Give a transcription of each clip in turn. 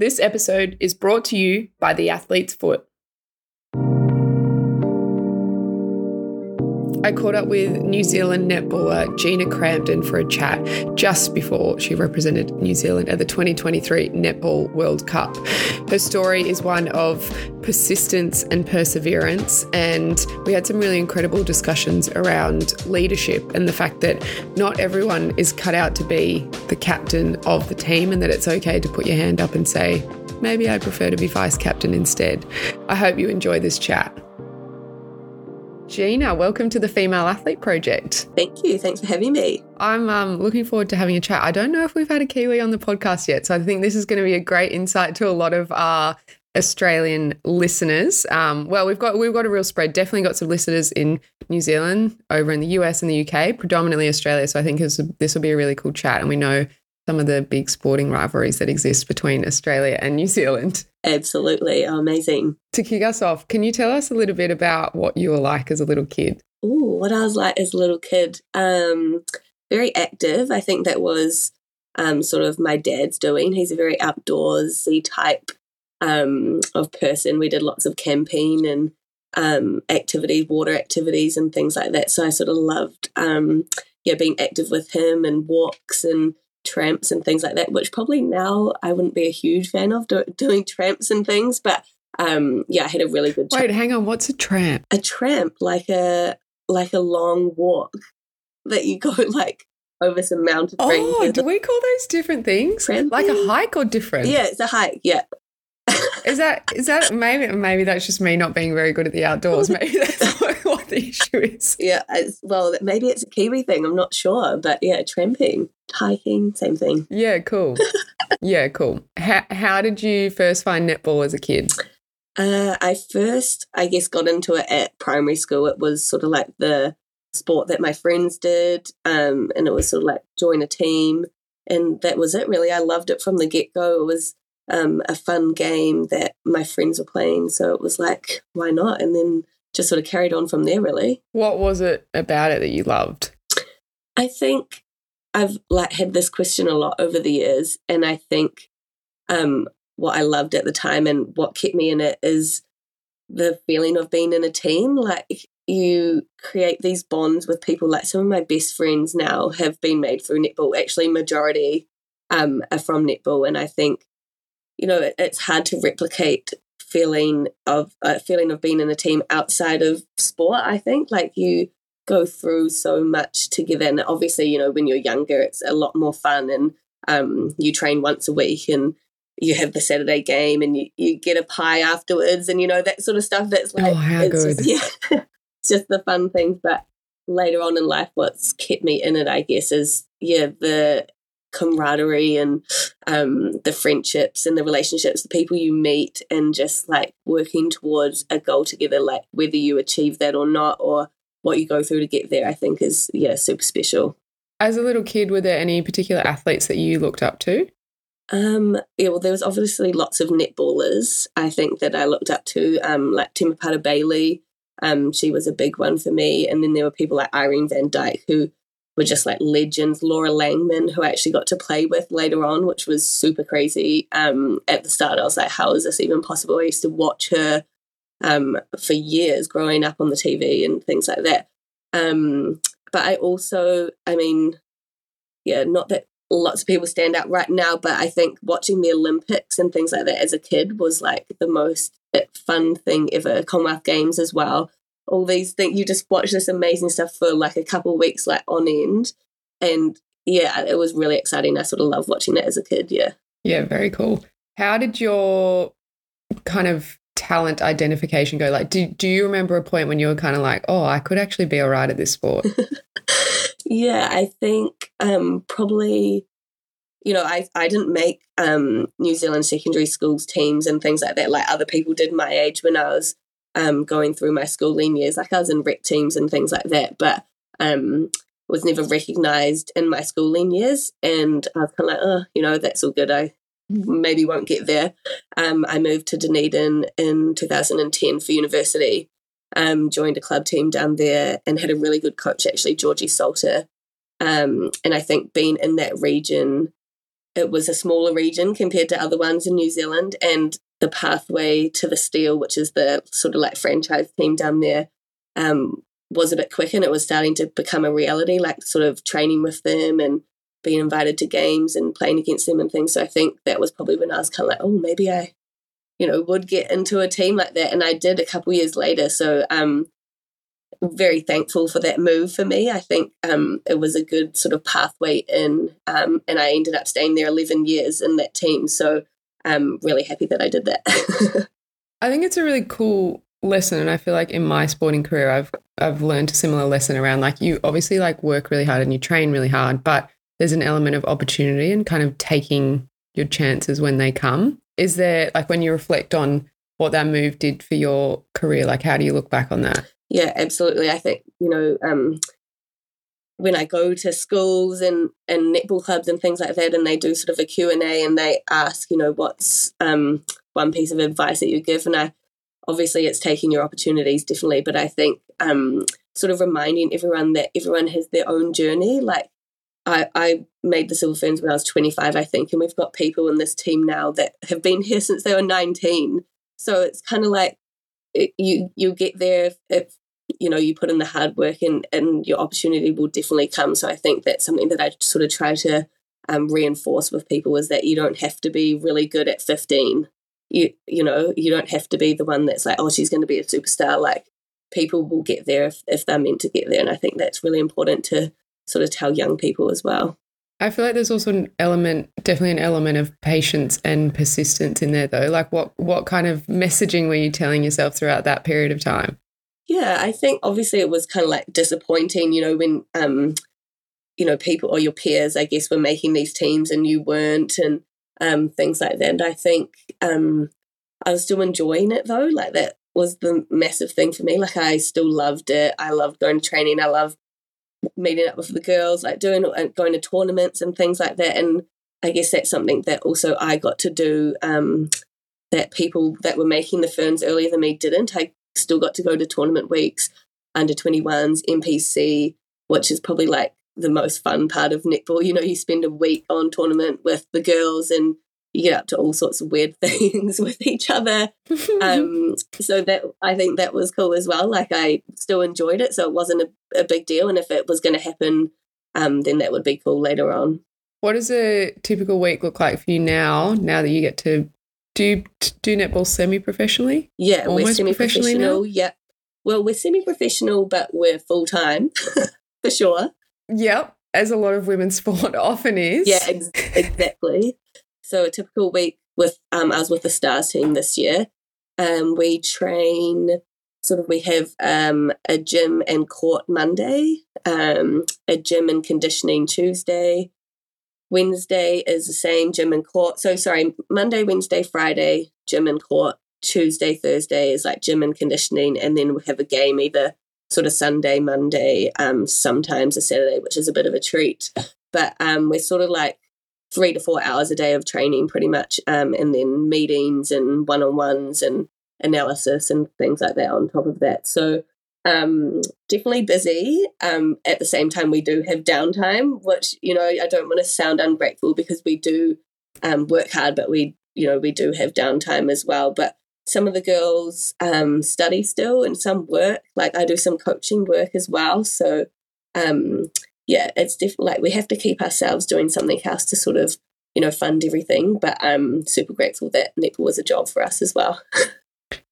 This episode is brought to you by The Athlete's Foot. I caught up with New Zealand netballer Gina Crampton for a chat just before she represented New Zealand at the 2023 Netball World Cup. Her story is one of persistence and perseverance, and we had some really incredible discussions around leadership and the fact that not everyone is cut out to be the captain of the team, and that it's okay to put your hand up and say, maybe I prefer to be vice captain instead. I hope you enjoy this chat. Gina, welcome to the Female Athlete Project. Thank you. Thanks for having me. I'm um, looking forward to having a chat. I don't know if we've had a Kiwi on the podcast yet, so I think this is going to be a great insight to a lot of our Australian listeners. Um, well, we've got we've got a real spread. Definitely got some listeners in New Zealand, over in the US and the UK, predominantly Australia. So I think this will be a really cool chat, and we know some of the big sporting rivalries that exist between Australia and New Zealand. Absolutely. Amazing. To kick us off, can you tell us a little bit about what you were like as a little kid? Oh, what I was like as a little kid. Um, very active. I think that was um, sort of my dad's doing. He's a very outdoorsy type um, of person. We did lots of camping and um, activities, water activities, and things like that. So I sort of loved, um, yeah, being active with him and walks and tramps and things like that, which probably now I wouldn't be a huge fan of do- doing tramps and things. But um, yeah, I had a really good. Wait, hang on. What's a tramp? A tramp, like a like a long walk that you go like over some mountain. Oh, do we call those different things? Tramping? Like a hike or different? Yeah, it's a hike. Yeah. Is that is that maybe maybe that's just me not being very good at the outdoors? Maybe that's what, the issue is. Yeah, well, maybe it's a Kiwi thing. I'm not sure, but yeah, tramping, hiking, same thing. Yeah, cool. yeah, cool. How how did you first find netball as a kid? Uh, I first, I guess, got into it at primary school. It was sort of like the sport that my friends did, um, and it was sort of like join a team, and that was it. Really, I loved it from the get go. It was um, a fun game that my friends were playing. So it was like, why not? And then just sort of carried on from there, really. What was it about it that you loved? I think I've like had this question a lot over the years, and I think um, what I loved at the time and what kept me in it is the feeling of being in a team. Like you create these bonds with people. Like some of my best friends now have been made through netball. Actually, majority um, are from netball, and I think you know, it, it's hard to replicate feeling of a uh, feeling of being in a team outside of sport. I think like you go through so much together, and obviously, you know, when you're younger, it's a lot more fun, and um, you train once a week, and you have the Saturday game, and you, you get a pie afterwards, and you know that sort of stuff. That's like, oh, how it's good! Just, yeah, it's just the fun things, but later on in life what's kept me in it i guess is yeah the camaraderie and um, the friendships and the relationships, the people you meet, and just like working towards a goal together, like whether you achieve that or not, or what you go through to get there, I think is, yeah, super special. As a little kid, were there any particular athletes that you looked up to? Um, yeah, well, there was obviously lots of netballers. I think that I looked up to, um, like Temepara Bailey. Um, she was a big one for me, and then there were people like Irene Van Dyk who were just like legends. Laura Langman, who I actually got to play with later on, which was super crazy. Um, at the start, I was like, how is this even possible? I used to watch her um, for years growing up on the TV and things like that. Um, but I also, I mean, yeah, not that lots of people stand out right now, but I think watching the Olympics and things like that as a kid was like the most fun thing ever. Commonwealth Games as well all these things. You just watch this amazing stuff for like a couple of weeks, like on end. And yeah, it was really exciting. I sort of loved watching it as a kid. Yeah. Yeah, very cool. How did your kind of talent identification go? Like, do, do you remember a point when you were kind of like, oh, I could actually be all right at this sport? yeah, I think um, probably, you know, I, I didn't make um, New Zealand secondary schools teams and things like that, like other people did my age when I was um, going through my schooling years. Like I was in rec teams and things like that, but um, was never recognised in my schooling years. And I was kind of like, oh, you know, that's all good. I maybe won't get there. Um, I moved to Dunedin in 2010 for university. Um, joined a club team down there and had a really good coach, actually, Georgie Salter. Um, and I think being in that region it was a smaller region compared to other ones in New Zealand, and the pathway to the Steel, which is the sort of like franchise team down there, um, was a bit quicker and it was starting to become a reality, like sort of training with them and being invited to games and playing against them and things. So I think that was probably when I was kind of like, oh, maybe I, you know, would get into a team like that. And I did a couple years later. So um very thankful for that move for me. I think um it was a good sort of pathway in. Um and I ended up staying there eleven years in that team. So I'm really happy that I did that. I think it's a really cool lesson and I feel like in my sporting career I've I've learned a similar lesson around like you obviously like work really hard and you train really hard, but there's an element of opportunity and kind of taking your chances when they come. Is there like when you reflect on what that move did for your career, like how do you look back on that? Yeah, absolutely. I think, you know, um, when I go to schools and, and netball clubs and things like that, and they do sort of a Q&A and they ask, you know, what's um, one piece of advice that you give? And I, obviously it's taking your opportunities differently, but I think um, sort of reminding everyone that everyone has their own journey. Like I, I made the Silver Ferns when I was 25, I think, and we've got people in this team now that have been here since they were 19. So it's kind of like it, you you get there if, if you know you put in the hard work and and your opportunity will definitely come. So i think that's something that i sort of try to um, reinforce with people is that you don't have to be really good at 15 you you know you don't have to be the one that's like oh she's going to be a superstar. Like people will get there if, if they're meant to get there. And i think that's really important to sort of tell young people as well. I feel like there's also an element, definitely an element of patience and persistence in there, though. Like, what what kind of messaging were you telling yourself throughout that period of time? Yeah, I think obviously it was kind of like disappointing, you know, when um, you know, people or your peers, I guess, were making these teams and you weren't, and um, things like that. And I think um, I was still enjoying it though. Like that was the massive thing for me. Like I still loved it. I loved going to training. I loved meeting up with the girls, like doing and uh, going to tournaments and things like that. And I guess that's something that also I got to do. Um, that people that were making the ferns earlier than me didn't. I still got to go to tournament weeks, under 21s, NPC, which is probably like the most fun part of netball. You know, you spend a week on tournament with the girls and you get up to all sorts of weird things with each other. um, so that I think that was cool as well. Like I still enjoyed it, so it wasn't a, a big deal. And if it was going to happen, um, then that would be cool later on. What does a typical week look like for you now? Now that you get to do you do netball semi professionally? Yeah, Almost we're semi professional. Yeah. Well, we're semi professional, but we're full time for sure. Yep, as a lot of women's sport often is. Yeah, ex- exactly. so a typical week with um, I was with the Stars team this year. Um, we train sort of we have um, a gym and court Monday, um, a gym and conditioning Tuesday, Wednesday is the same gym and court. So sorry, Monday, Wednesday, Friday, gym and court. Tuesday, Thursday is like gym and conditioning, and then we have a game either sort of Sunday, Monday, um, sometimes a Saturday, which is a bit of a treat. But um, we're sort of like three to four hours a day of training, pretty much, um, and then meetings and one on ones and analysis and things like that on top of that. So um, definitely busy. Um, at the same time, we do have downtime, which you know I don't want to sound ungrateful because we do um, work hard, but we you know we do have downtime as well. But some of the girls um, study still, and some work. Like I do some coaching work as well. So um, yeah, it's definitely like we have to keep ourselves doing something else to sort of you know fund everything. But I'm super grateful that netball was a job for us as well.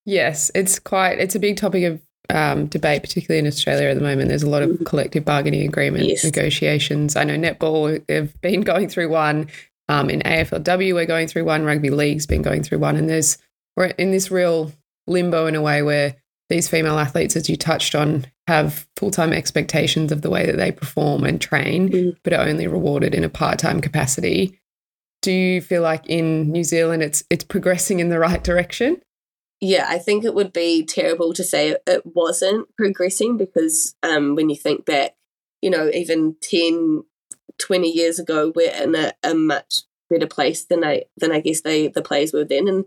Yes, it's quite. It's a big topic of um, debate, particularly in Australia at the moment. There's a lot of mm-hmm. collective bargaining agreement yes. negotiations. I know netball have been going through one. Um, in AFLW, we're going through one. Rugby league's been going through one, and there's we're in this real limbo in a way where these female athletes, as you touched on, have full time expectations of the way that they perform and train, mm. but are only rewarded in a part time capacity. Do you feel like in New Zealand it's it's progressing in the right direction? Yeah, I think it would be terrible to say it wasn't progressing because um, when you think back, you know, even 10, 20 years ago, we're in a, a much better place than I than I guess they the players were then, and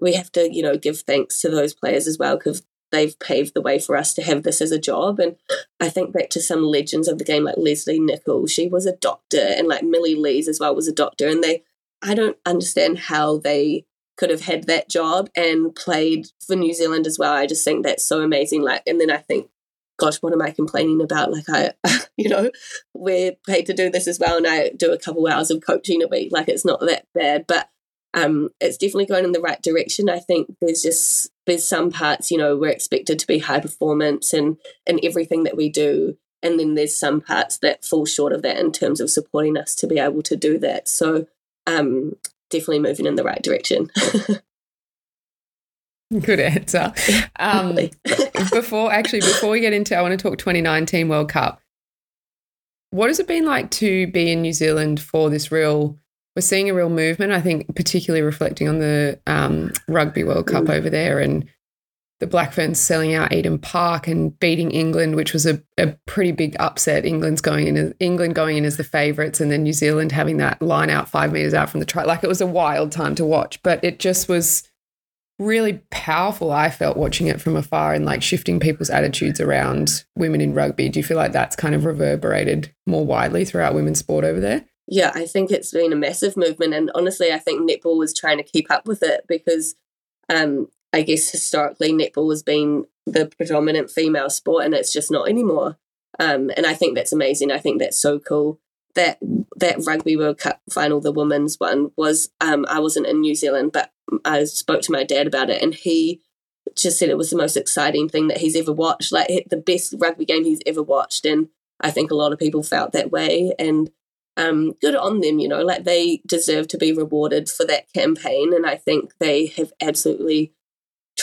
we have to you know give thanks to those players as well because they've paved the way for us to have this as a job. And I think back to some legends of the game like Leslie Nichols, she was a doctor, and like Millie Lees as well was a doctor, and they I don't understand how they could have had that job and played for New Zealand as well. I just think that's so amazing. Like, and then I think, gosh, what am I complaining about? Like, I, you know, we're paid to do this as well, and I do a couple hours of coaching a week. Like, it's not that bad, but um, it's definitely going in the right direction. I think there's just there's some parts, you know, we're expected to be high performance and and everything that we do, and then there's some parts that fall short of that in terms of supporting us to be able to do that. So um, definitely moving in the right direction. Good answer. Um, before actually, before we get into, I want to talk 2019 World Cup. What has it been like to be in New Zealand for this real? We're seeing a real movement. I think, particularly reflecting on the um, Rugby World Cup mm. over there, and the Black Ferns selling out Eden Park and beating England, which was a, a pretty big upset. England's going in, England going in as the favourites, and then New Zealand having that line out five metres out from the try. Like it was a wild time to watch, but it just was really powerful. I felt watching it from afar and like shifting people's attitudes around women in rugby. Do you feel like that's kind of reverberated more widely throughout women's sport over there? Yeah, I think it's been a massive movement, and honestly, I think netball was trying to keep up with it because um, I guess historically netball has been the predominant female sport and it's just not anymore. Um, and I think that's amazing. I think that's so cool. That that rugby World Cup final, the women's one, was um, I wasn't in New Zealand, but I spoke to my dad about it, and he just said it was the most exciting thing that he's ever watched, like the best rugby game he's ever watched. And I think a lot of people felt that way, and um, good on them. You know, like they deserve to be rewarded for that campaign, and I think they have absolutely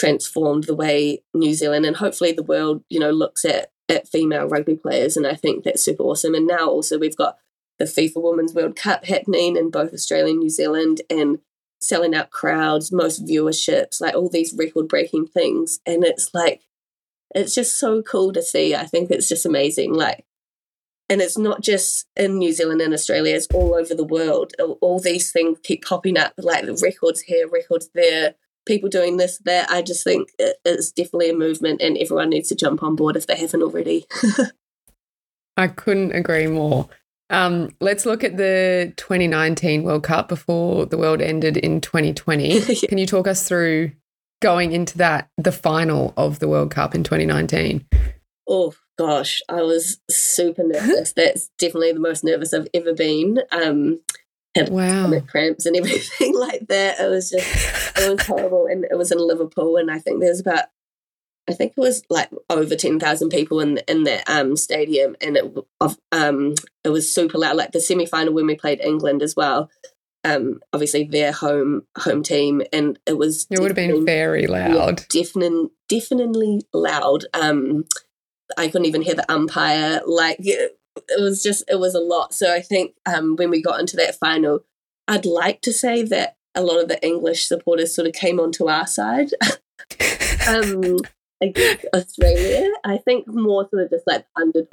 transformed the way New Zealand and hopefully the world, you know, looks at at female rugby players. And I think that's super awesome. And now also we've got the FIFA Women's World Cup happening in both Australia and New Zealand and selling out crowds, most viewerships, like all these record breaking things. And it's like it's just so cool to see. I think it's just amazing. Like and it's not just in New Zealand and Australia, it's all over the world. All these things keep popping up, like the records here, records there, people doing this, that. I just think it's definitely a movement and everyone needs to jump on board if they haven't already. I couldn't agree more. Um, let's look at the 2019 World Cup before the world ended in 2020. yeah. Can you talk us through going into that, the final of the World Cup in 2019? Oh, gosh, I was super nervous. That's definitely the most nervous I've ever been. Um, had wow. stomach cramps and everything like that. It was just, it was horrible. And it was in Liverpool, and I think there's about, I think it was like over ten thousand people in in that um stadium, and it um it was super loud. Like the semi final when we played England as well. Um, obviously their home home team, and it was it would have been very loud, yeah, definitely definitely loud. Um, I couldn't even hear the umpire. Like it was just it was a lot. So I think um, when we got into that final, I'd like to say that a lot of the English supporters sort of came onto our side. um, against Australia. I think more sort of just like under.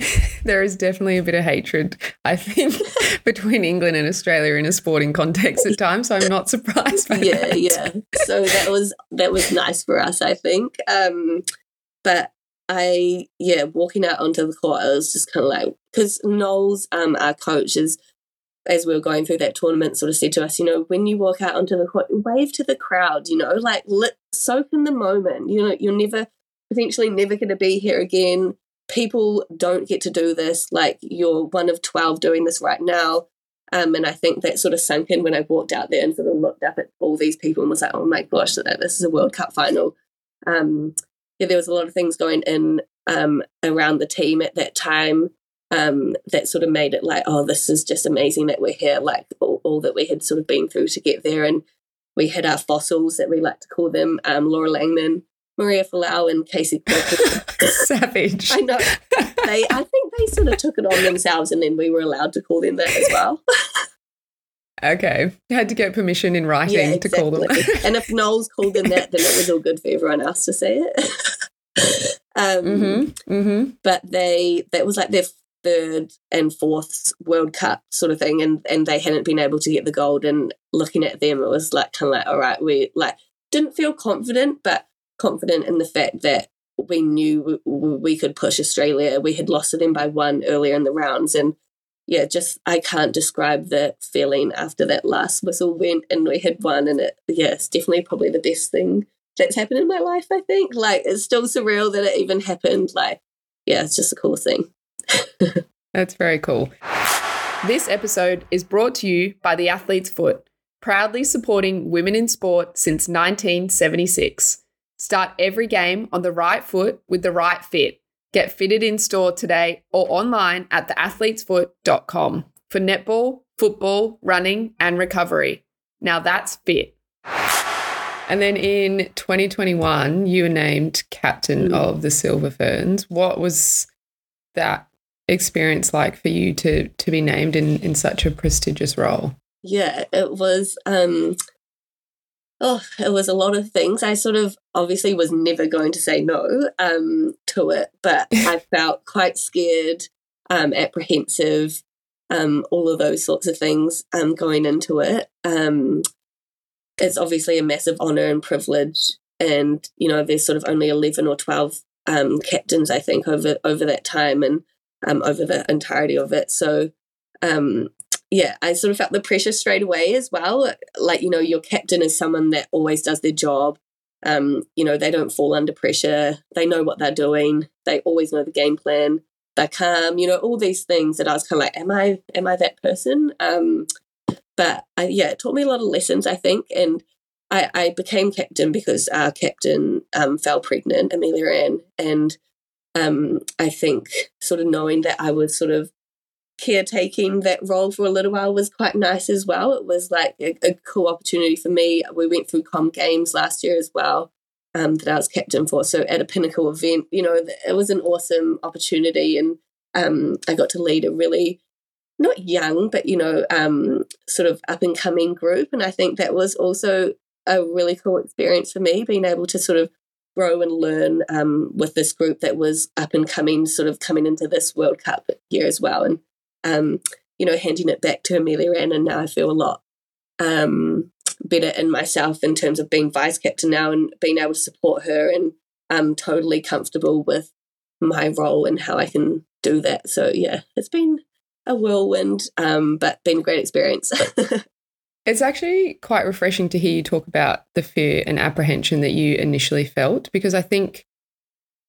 There is definitely a bit of hatred, I think, between England and Australia in a sporting context at times. So I'm not surprised by yeah, that. Yeah, So that was that was nice for us, I think. Um, but I yeah, walking out onto the court, I was just kind of like because Noels, um, our coach, is as we were going through that tournament, sort of said to us, you know, when you walk out onto the court, wave to the crowd, you know, like let soak in the moment. You know, you're never potentially never going to be here again. People don't get to do this. Like you're one of twelve doing this right now. Um, and I think that sort of sunk in when I walked out there and sort of looked up at all these people and was like, oh my gosh, this is a World Cup final. Um, yeah, there was a lot of things going in um, around the team at that time um, that sort of made it like, oh, this is just amazing that we're here, like all, all, that we had sort of been through to get there. And we had our fossils that we like to call them um, Laura Langman, Maria Folau, and Casey Savage. I know. They, I think they sort of took it on themselves, and then we were allowed to call them that as well. Okay. You had to get permission in writing yeah, exactly. to call them. and if Noels called them that, then it was all good for everyone else to say it. um, mm-hmm. Mm-hmm. But they, that was like their third and fourth World Cup sort of thing. And, and they hadn't been able to get the gold. And looking at them, it was like, kind of like, all right, we like didn't feel confident, but confident in the fact that we knew we, we could push Australia. We had lost to them by one earlier in the rounds. And yeah, just I can't describe the feeling after that last whistle went and we had won. And it, yeah, it's definitely probably the best thing that's happened in my life, I think. Like, it's still surreal that it even happened. Like, yeah, it's just a cool thing. that's very cool. This episode is brought to you by The Athlete's Foot, proudly supporting women in sport since 1976. Start every game on the right foot with the right fit. Get fitted in store today or online at theathletesfoot.com for netball, football, running, and recovery. Now that's fit. And then in 2021, you were named captain of the Silver Ferns. What was that experience like for you to to be named in in such a prestigious role? Yeah, it was um oh, it was a lot of things. I sort of obviously was never going to say no um, to it, but I felt quite scared, um, apprehensive, um, all of those sorts of things um, going into it. Um, it's obviously a massive honor and privilege, and you know, there's sort of only eleven or twelve um, captains, I think, over over that time and over the entirety of it. So um, yeah, I sort of felt the pressure straight away as well. Like, you know, your captain is someone that always does their job. Um, you know, they don't fall under pressure. They know what they're doing. They always know the game plan. They're calm, you know, all these things that I was kind of like, am I, am I that person? Um, but I, yeah, it taught me a lot of lessons, I think. And I, I became captain because our captain um, fell pregnant, Ameliaranne. And um, I think sort of knowing that I was sort of caretaking that role for a little while was quite nice as well. It was like a, a cool opportunity for me. We went through Com Games last year as well. Um, that I was captain for. So at a pinnacle event, you know, it was an awesome opportunity, and um, I got to lead a really not young, but you know, um, sort of up and coming group. And I think that was also a really cool experience for me, being able to sort of grow and learn um, with this group that was up and coming, sort of coming into this World Cup year as well. And um, you know, handing it back to Ameliaranne, and now I feel a lot um, better in myself in terms of being vice captain now and being able to support her, and I'm totally comfortable with my role and how I can do that. So yeah, it's been a whirlwind, um, but been a great experience. It's actually quite refreshing to hear you talk about the fear and apprehension that you initially felt because I think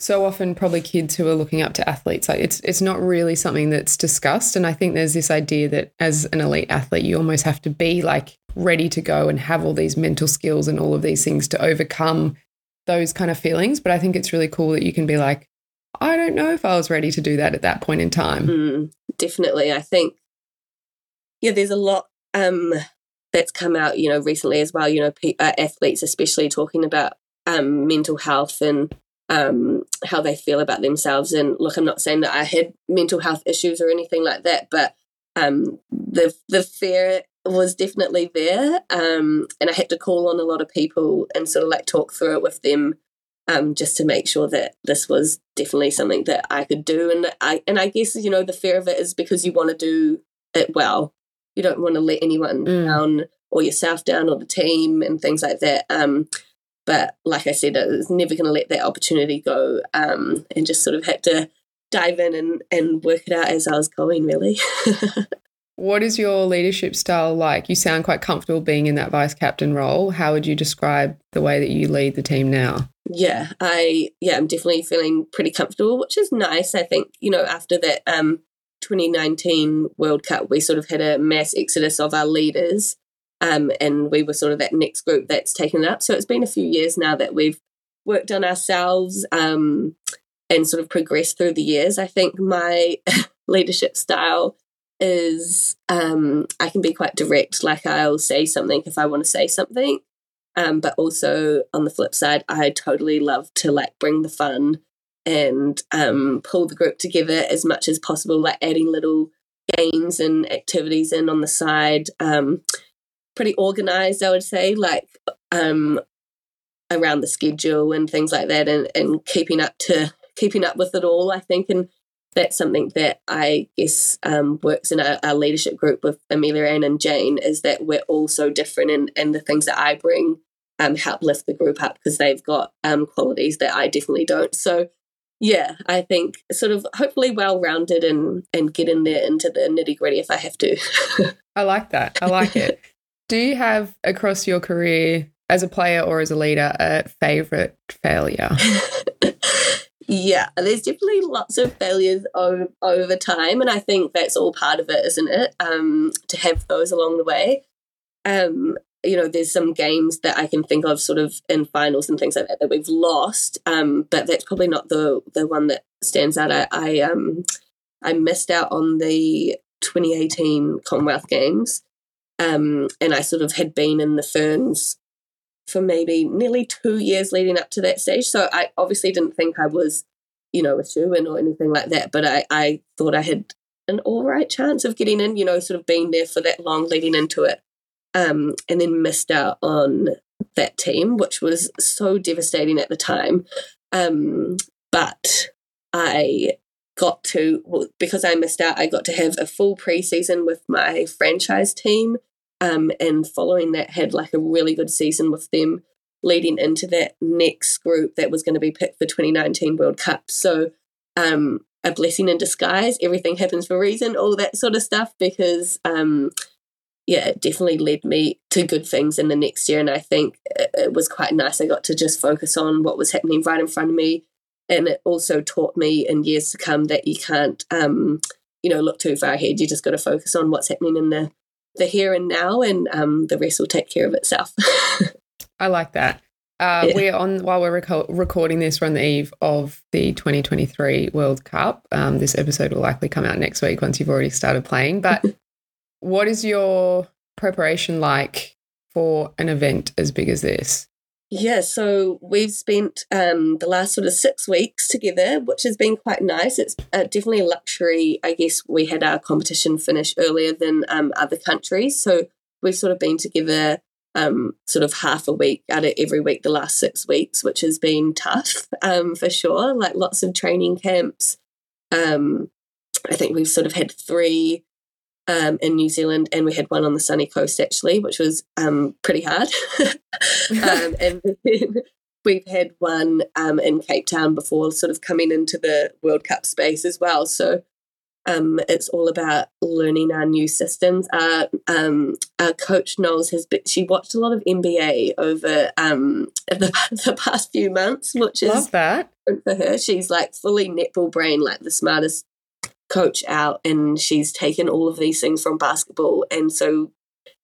so often probably kids who are looking up to athletes like it's it's not really something that's discussed. And i think there's this idea that as an elite athlete you almost have to be like ready to go and have all these mental skills and all of these things to overcome those kind of feelings. But i think it's really cool that you can be like i don't know if i was ready to do that at that point in time. Mm, definitely. I think yeah there's a lot um that's come out you know recently as well you know uh, athletes especially talking about um, mental health and um, how they feel about themselves. And look, I'm not saying that I had mental health issues or anything like that, but um, the the fear was definitely there, um, and I had to call on a lot of people and sort of like talk through it with them. Um, just to make sure that this was definitely something that I could do, and I and I guess you know the fear of it is because you want to do it well. You don't want to let anyone mm. down or yourself down or the team and things like that. Um, but like I said, I was never going to let that opportunity go um, and just sort of had to dive in and, and work it out as I was going, really. what is your leadership style like? You sound quite comfortable being in that vice captain role. How would you describe the way that you lead the team now? Yeah, I yeah, I'm definitely feeling pretty comfortable, which is nice. I think you know after that um, 2019 World Cup, we sort of had a mass exodus of our leaders, um, and we were sort of that next group that's taken it up. So it's been a few years now that we've worked on ourselves um, and sort of progressed through the years. I think my leadership style is um, I can be quite direct. Like I'll say something if I want to say something. Um, but also on the flip side, I totally love to like bring the fun and um, pull the group together as much as possible, like adding little games and activities in on the side. Um, pretty organized, I would say, like um, around the schedule and things like that, and, and keeping up to keeping up with it all. I think, and that's something that I guess um, works in our, our, leadership group with Ameliaranne and Jane is that we're all so different, and, and the things that I bring um, help lift the group up because they've got um, qualities that I definitely don't. So yeah, I think sort of hopefully well rounded and and get in there into the nitty gritty if I have to. I like that. I like it. Do you have across your career as a player or as a leader a favorite failure? yeah, there's definitely lots of failures over, over time, and I think that's all part of it, isn't it? Um, to have those along the way. Um, you know, there's some games that I can think of sort of in finals and things like that that we've lost. Um, but that's probably not the the one that stands out. I, I um I missed out on the 2018 Commonwealth Games. Um, and I sort of had been in the ferns for maybe nearly two years leading up to that stage. So I obviously didn't think I was, you know, a shoe in or anything like that. But I, I thought I had an all right chance of getting in, you know, sort of being there for that long leading into it um, and then missed out on that team, which was so devastating at the time. Um, but I got to, because I missed out, I got to have a full preseason with my franchise team. Um, and following that, had like a really good season with them leading into that next group that was going to be picked for 2019 World Cup. So, um, a blessing in disguise. Everything happens for a reason, all that sort of stuff, because um, yeah, it definitely led me to good things in the next year. And I think it, was quite nice. I got to just focus on what was happening right in front of me. And it also taught me in years to come that you can't, um, you know, look too far ahead. You just got to focus on what's happening in the, the here and now, and um, the rest will take care of itself. I like that. Uh, yeah. We're on while we're reco- recording this. We're on the eve of the 2023 World Cup. Um, this episode will likely come out next week once you've already started playing. But What is your preparation like for an event as big as this? Yeah, so we've spent um, the last sort of six weeks together, which has been quite nice. It's uh, definitely a luxury. I guess we had our competition finish earlier than um, other countries. So we've sort of been together um, sort of half a week out of every week the last six weeks, which has been tough um, for sure. Like lots of training camps. Um, I think we've sort of had three um, in New Zealand, and we had one on the sunny coast actually, which was um, pretty hard. um, and then we've had one um, in Cape Town before, sort of coming into the World Cup space as well. So um, it's all about learning our new systems. Our, um, our coach Noels has been, she watched a lot of NBA over um, the, the past few months, which is Love that for her. She's like fully netball brain, like the smartest coach out and she's taken all of these things from basketball and so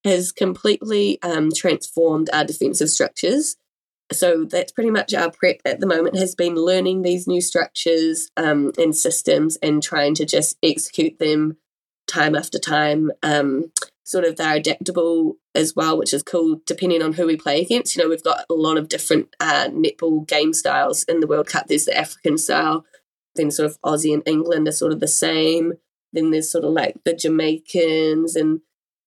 has completely um, transformed our defensive structures. So that's pretty much our prep at the moment has been learning these new structures um, and systems and trying to just execute them time after time. Um, sort of they're adaptable as well, which is cool depending on who we play against. You know, we've got a lot of different uh, netball game styles in the World Cup. There's the African style, then sort of Aussie and England are sort of the same. Then there's sort of like the Jamaicans and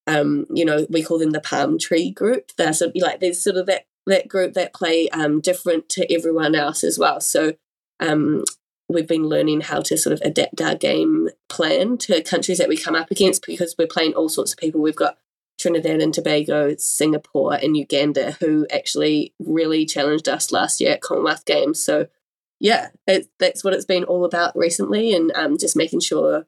um, you know, we call them the palm tree group. They're sort of like there's sort of that that group that play um, different to everyone else as well. So um, we've been learning how to sort of adapt our game plan to countries that we come up against because we're playing all sorts of people. We've got Trinidad and Tobago, Singapore, and Uganda who actually really challenged us last year at Commonwealth Games. So yeah, it, that's what it's been all about recently, and um, just making sure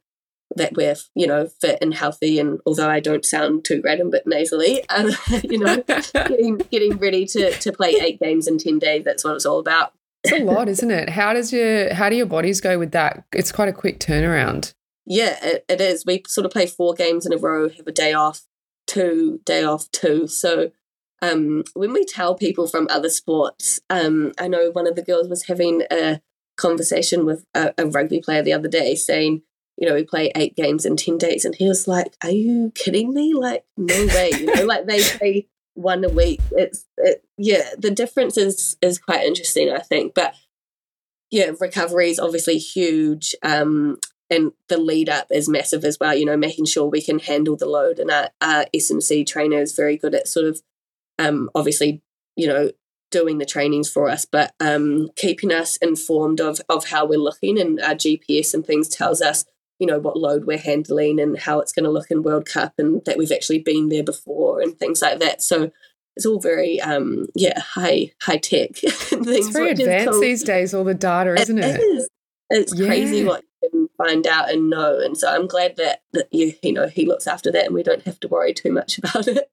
that we're you know fit and healthy. And although I don't sound too great, and bit nasally, um, you know, getting getting ready to to play eight games in ten days. That's what it's all about. It's a lot, isn't it? How does your how do your bodies go with that? It's quite a quick turnaround. Yeah, it, it is. We sort of play four games in a row, have a day off, two day off, two. So um, when we tell people from other sports, um, I know one of the girls was having a conversation with a, a, rugby player the other day saying, you know, we play eight games in 10 days. And he was like, Are you kidding me? Like, no way. You know, like they play one a week. It's, it, yeah, the difference is, is quite interesting, I think. But yeah, recovery is obviously huge. Um, and the lead up is massive as well, you know, making sure we can handle the load. And our, our S&C trainer is very good at sort of um, obviously, you know, doing the trainings for us, but um, keeping us informed of of how we're looking, and our GPS and things tells us, you know, what load we're handling and how it's going to look in World Cup, and that we've actually been there before and things like that. So it's all very um, yeah high high tech. it's very advanced cool. these days. All the data, isn't it? It is. it's yeah. crazy what you can find out and know. And so I'm glad that, that you, you know, he looks after that and we don't have to worry too much about it.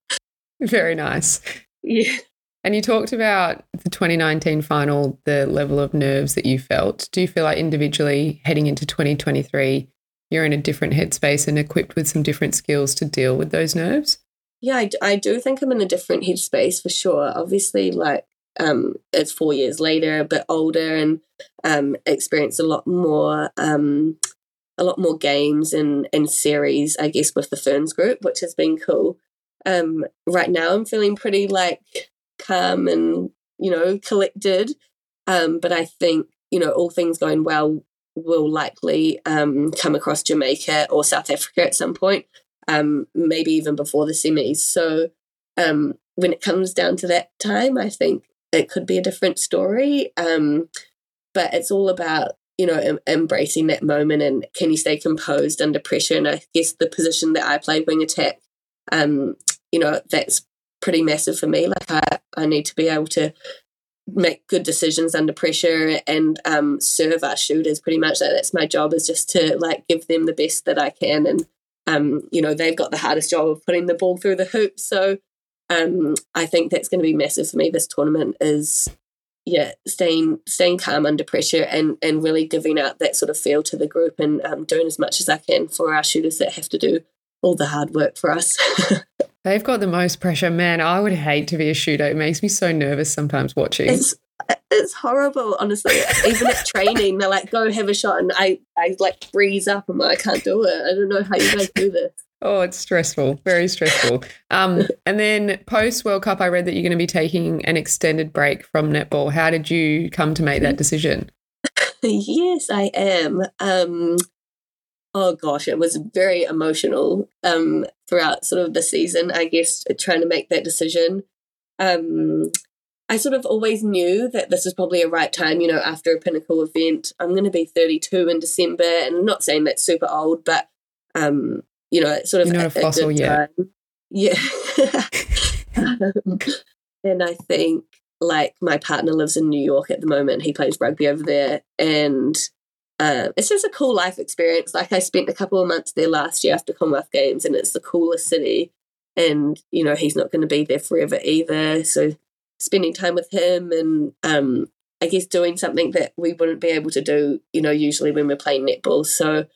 Very nice. Yeah. And you talked about the 2019 final, the level of nerves that you felt. Do you feel like individually heading into 2023, you're in a different headspace and equipped with some different skills to deal with those nerves? Yeah, I, I do think I'm in a different headspace for sure. Obviously, like um, it's four years later, a bit older, and um, experienced a lot more, um, a lot more games and and series, I guess, with the Ferns group, which has been cool. Um, right now, I'm feeling pretty like calm and you know collected, um, but I think you know all things going well will likely um, come across Jamaica or South Africa at some point, um, maybe even before the semis. So um, when it comes down to that time, I think it could be a different story. Um, but it's all about you know em- embracing that moment and can you stay composed under pressure. And I guess the position that I play, wing attack, um, you know that's pretty massive for me. Like I, I need to be able to make good decisions under pressure and um, serve our shooters pretty much. That's my job is just to like give them the best that I can. And, um, you know, they've got the hardest job of putting the ball through the hoop. So um, I think that's going to be massive for me this tournament is yeah, staying staying calm under pressure and and really giving out that sort of feel to the group and um, doing as much as I can for our shooters that have to do all the hard work for us. They've got the most pressure, man. I would hate to be a shooter. It makes me so nervous sometimes watching. It's it's horrible, honestly. Even at training, they're like, "Go have a shot," and I I like freeze up. I'm like, I can't do it. I don't know how you guys do this. Oh, it's stressful, very stressful. Um, and then post World Cup, I read that you're going to be taking an extended break from netball. How did you come to make that decision? yes, I am. Um, oh gosh, it was very emotional um, throughout sort of the season. I guess trying to make that decision. Um, I sort of always knew that this was probably a right time, you know, after a pinnacle event. I'm going to be 32 in December, and I'm not saying that's super old, but um, you know, it's sort of You're not a, a fossil yet. Time. Yeah. and I think like my partner lives in New York at the moment. He plays rugby over there, and uh, it's just a cool life experience. Like I spent a couple of months there last year after Commonwealth Games, and it's the coolest city. And you know he's not going to be there forever either. So spending time with him and um, I guess doing something that we wouldn't be able to do, you know, usually when we're playing netball. So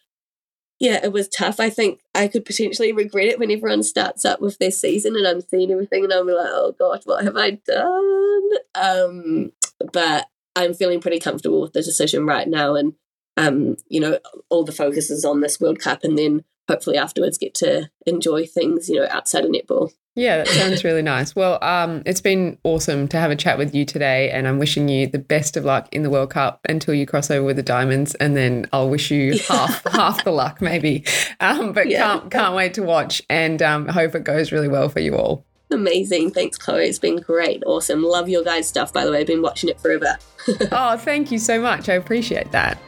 yeah, it was tough. I think I could potentially regret it when everyone starts up with their season and I'm seeing everything and I'm like, oh God, what have I done? Um, but I'm feeling pretty comfortable with the decision right now and um, you know, all the focus is on this World Cup and then hopefully afterwards get to enjoy things, you know, outside of netball. Yeah, that sounds really nice. Well, um, it's been awesome to have a chat with you today, and I'm wishing you the best of luck in the World Cup until you cross over with the Diamonds, and then I'll wish you half half the luck, maybe. Um, but yeah. can't can't wait to watch, and um, hope it goes really well for you all. Amazing. Thanks, Chloe. It's been great. Awesome. Love your guys' stuff, by the way. I've been watching it forever. oh, thank you so much. I appreciate that.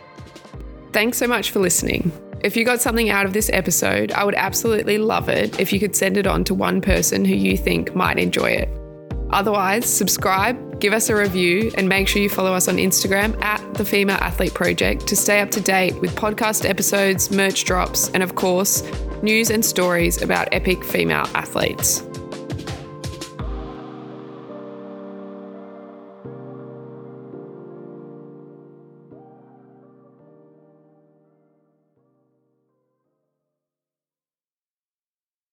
Thanks so much for listening. If you got something out of this episode, I would absolutely love it if you could send it on to one person who you think might enjoy it. Otherwise, subscribe, give us a review, and make sure you follow us on Instagram at the Female Athlete Project to stay up to date with podcast episodes, merch drops, and of course, news and stories about epic female athletes.